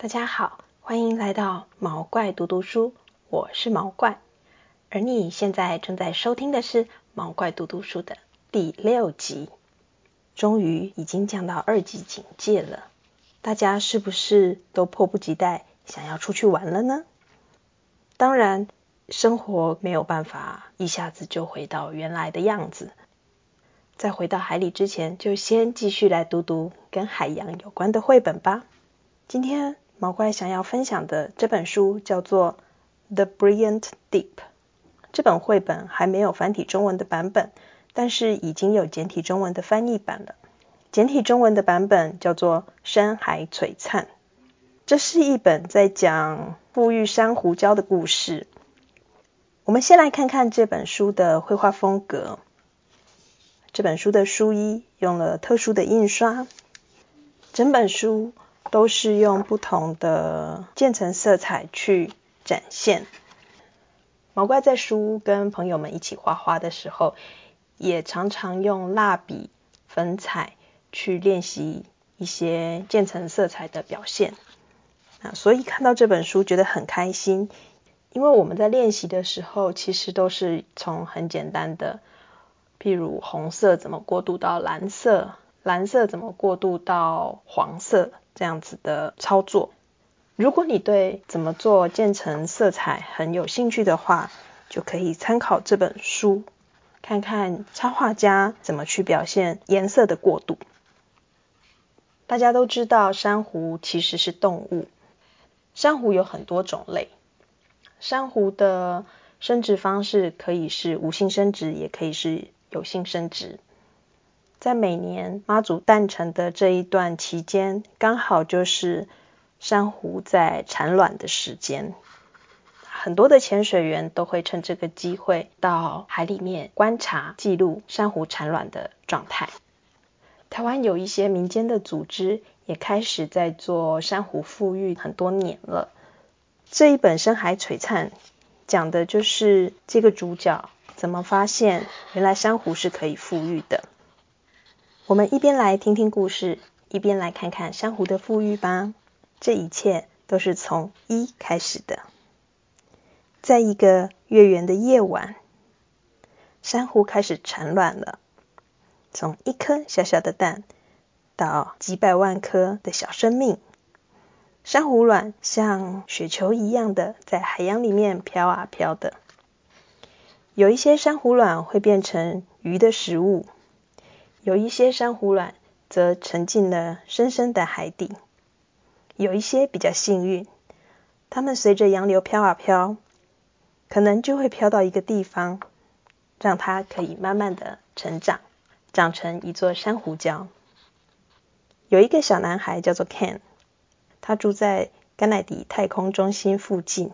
大家好，欢迎来到毛怪读读书，我是毛怪，而你现在正在收听的是毛怪读读书的第六集。终于已经降到二级警戒了，大家是不是都迫不及待想要出去玩了呢？当然，生活没有办法一下子就回到原来的样子。在回到海里之前，就先继续来读读跟海洋有关的绘本吧。今天毛怪想要分享的这本书叫做《The Brilliant Deep》。这本绘本还没有繁体中文的版本，但是已经有简体中文的翻译版了。简体中文的版本叫做《山海璀璨》。这是一本在讲富裕珊瑚礁的故事。我们先来看看这本书的绘画风格。这本书的书衣用了特殊的印刷，整本书都是用不同的渐层色彩去展现。毛怪在书跟朋友们一起画画的时候，也常常用蜡笔、粉彩去练习一些渐层色彩的表现。啊，所以看到这本书觉得很开心，因为我们在练习的时候，其实都是从很简单的。譬如红色怎么过渡到蓝色，蓝色怎么过渡到黄色，这样子的操作。如果你对怎么做渐层色彩很有兴趣的话，就可以参考这本书，看看插画家怎么去表现颜色的过渡。大家都知道，珊瑚其实是动物，珊瑚有很多种类，珊瑚的生殖方式可以是无性生殖，也可以是。有性生殖，在每年妈祖诞辰的这一段期间，刚好就是珊瑚在产卵的时间。很多的潜水员都会趁这个机会到海里面观察、记录珊瑚产卵的状态。台湾有一些民间的组织也开始在做珊瑚富裕很多年了。这一本《深海璀璨》讲的就是这个主角。怎么发现原来珊瑚是可以富裕的？我们一边来听听故事，一边来看看珊瑚的富裕吧。这一切都是从一开始的。在一个月圆的夜晚，珊瑚开始产卵了。从一颗小小的蛋到几百万颗的小生命，珊瑚卵像雪球一样的在海洋里面飘啊飘的。有一些珊瑚卵会变成鱼的食物，有一些珊瑚卵则沉进了深深的海底。有一些比较幸运，它们随着洋流飘啊飘，可能就会飘到一个地方，让它可以慢慢的成长，长成一座珊瑚礁。有一个小男孩叫做 Ken，他住在甘乃迪太空中心附近，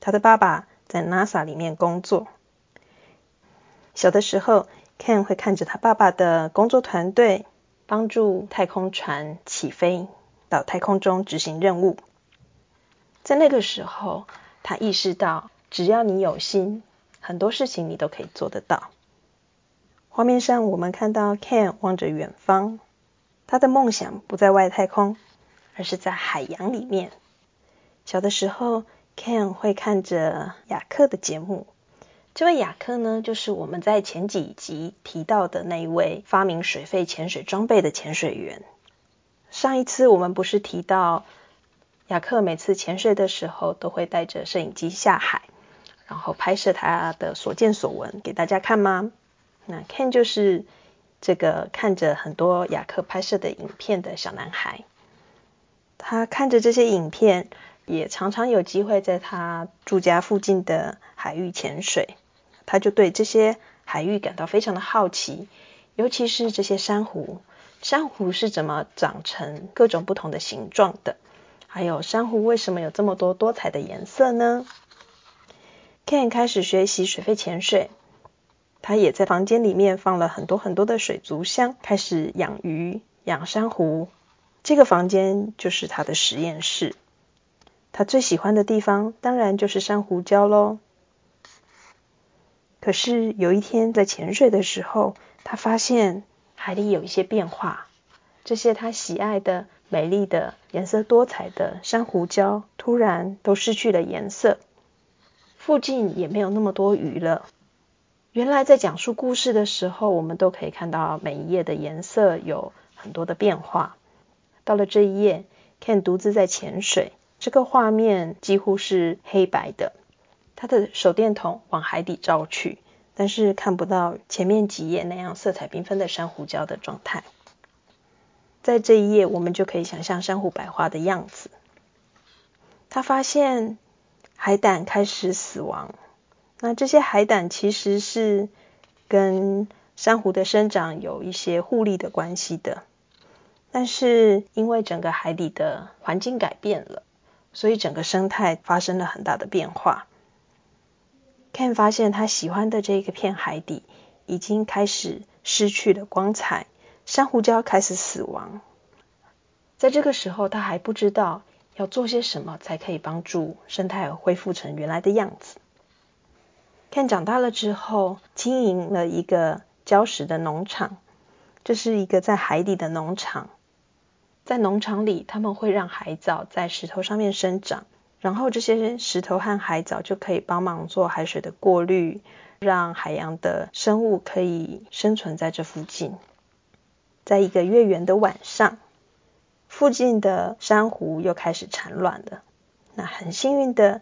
他的爸爸在 NASA 里面工作。小的时候，Ken 会看着他爸爸的工作团队帮助太空船起飞到太空中执行任务。在那个时候，他意识到，只要你有心，很多事情你都可以做得到。画面上，我们看到 Ken 望着远方，他的梦想不在外太空，而是在海洋里面。小的时候，Ken 会看着雅克的节目。这位雅克呢，就是我们在前几集提到的那一位发明水肺潜水装备的潜水员。上一次我们不是提到雅克每次潜水的时候都会带着摄影机下海，然后拍摄他的所见所闻给大家看吗？那 Ken 就是这个看着很多雅克拍摄的影片的小男孩。他看着这些影片，也常常有机会在他住家附近的海域潜水。他就对这些海域感到非常的好奇，尤其是这些珊瑚，珊瑚是怎么长成各种不同的形状的？还有珊瑚为什么有这么多多彩的颜色呢？Ken 开始学习水肺潜水，他也在房间里面放了很多很多的水族箱，开始养鱼、养珊瑚。这个房间就是他的实验室。他最喜欢的地方当然就是珊瑚礁喽。可是有一天在潜水的时候，他发现海里有一些变化。这些他喜爱的美丽的、颜色多彩的珊瑚礁突然都失去了颜色，附近也没有那么多鱼了。原来在讲述故事的时候，我们都可以看到每一页的颜色有很多的变化。到了这一页，Ken 独自在潜水，这个画面几乎是黑白的。他的手电筒往海底照去，但是看不到前面几页那样色彩缤纷的珊瑚礁的状态。在这一页，我们就可以想象珊瑚百花的样子。他发现海胆开始死亡。那这些海胆其实是跟珊瑚的生长有一些互利的关系的，但是因为整个海底的环境改变了，所以整个生态发生了很大的变化。Ken 发现他喜欢的这个片海底已经开始失去了光彩，珊瑚礁开始死亡。在这个时候，他还不知道要做些什么才可以帮助生态恢复成原来的样子。Ken 长大了之后，经营了一个礁石的农场。这是一个在海底的农场，在农场里，他们会让海藻在石头上面生长，然后这些石头和海藻就可以帮忙做海水的过滤，让海洋的生物可以生存在这附近。在一个月圆的晚上，附近的珊瑚又开始产卵了。那很幸运的，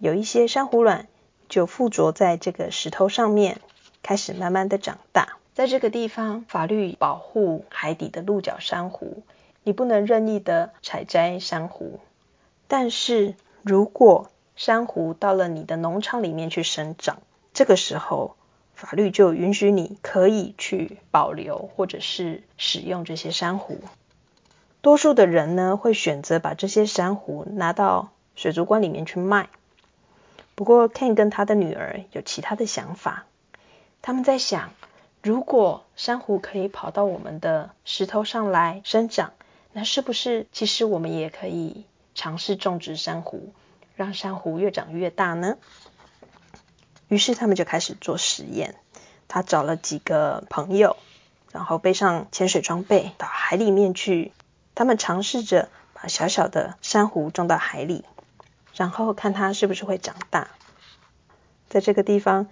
有一些珊瑚卵。就附着在这个石头上面，开始慢慢的长大。在这个地方，法律保护海底的鹿角珊瑚，你不能任意的采摘珊瑚。但是如果珊瑚到了你的农场里面去生长，这个时候法律就允许你可以去保留或者是使用这些珊瑚。多数的人呢，会选择把这些珊瑚拿到水族馆里面去卖。不过，Ken 跟他的女儿有其他的想法。他们在想，如果珊瑚可以跑到我们的石头上来生长，那是不是其实我们也可以尝试种植珊瑚，让珊瑚越长越大呢？于是他们就开始做实验。他找了几个朋友，然后背上潜水装备到海里面去。他们尝试着把小小的珊瑚种到海里。然后看它是不是会长大。在这个地方，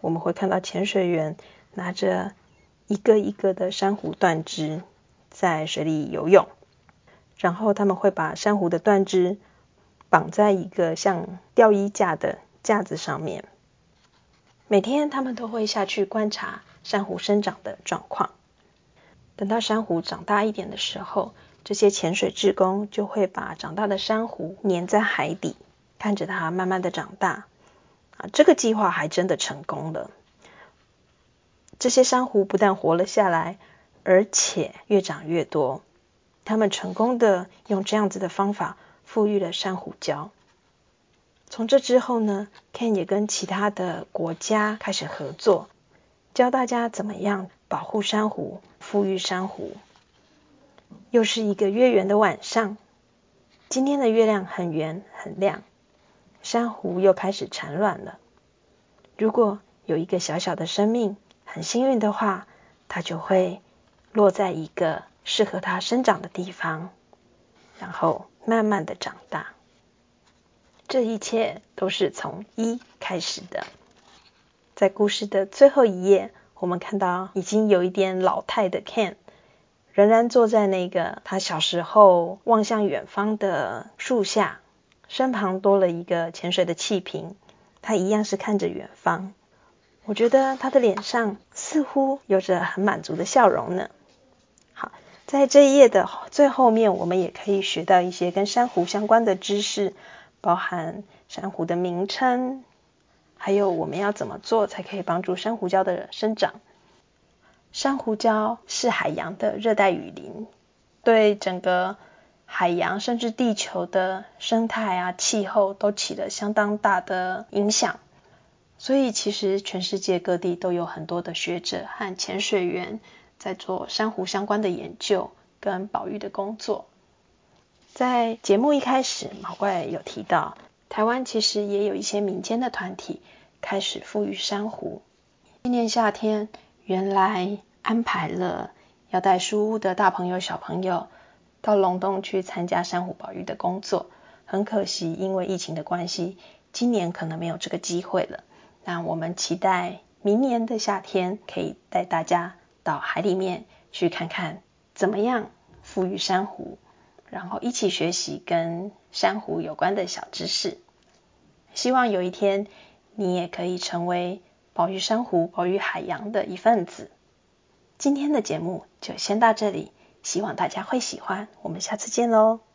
我们会看到潜水员拿着一个一个的珊瑚断枝在水里游泳，然后他们会把珊瑚的断枝绑在一个像吊衣架的架子上面。每天他们都会下去观察珊瑚生长的状况。等到珊瑚长大一点的时候，这些潜水志工就会把长大的珊瑚粘在海底。看着它慢慢的长大，啊，这个计划还真的成功了。这些珊瑚不但活了下来，而且越长越多。他们成功的用这样子的方法富裕了珊瑚礁。从这之后呢，Ken 也跟其他的国家开始合作，教大家怎么样保护珊瑚、富裕珊瑚。又是一个月圆的晚上，今天的月亮很圆很亮。珊瑚又开始产卵了。如果有一个小小的生命很幸运的话，它就会落在一个适合它生长的地方，然后慢慢的长大。这一切都是从一开始的。在故事的最后一页，我们看到已经有一点老态的 Ken，仍然坐在那个他小时候望向远方的树下。身旁多了一个潜水的气瓶，他一样是看着远方。我觉得他的脸上似乎有着很满足的笑容呢。好，在这一页的最后面，我们也可以学到一些跟珊瑚相关的知识，包含珊瑚的名称，还有我们要怎么做才可以帮助珊瑚礁的生长。珊瑚礁是海洋的热带雨林，对整个。海洋甚至地球的生态啊、气候都起了相当大的影响，所以其实全世界各地都有很多的学者和潜水员在做珊瑚相关的研究跟保育的工作。在节目一开始，毛怪有提到，台湾其实也有一些民间的团体开始富裕珊瑚。今年夏天，原来安排了要带书屋的大朋友、小朋友。到龙洞去参加珊瑚保育的工作。很可惜，因为疫情的关系，今年可能没有这个机会了。那我们期待明年的夏天，可以带大家到海里面去看看怎么样富裕珊瑚，然后一起学习跟珊瑚有关的小知识。希望有一天你也可以成为保育珊瑚、保育海洋的一份子。今天的节目就先到这里，希望大家会喜欢。我们下次见喽！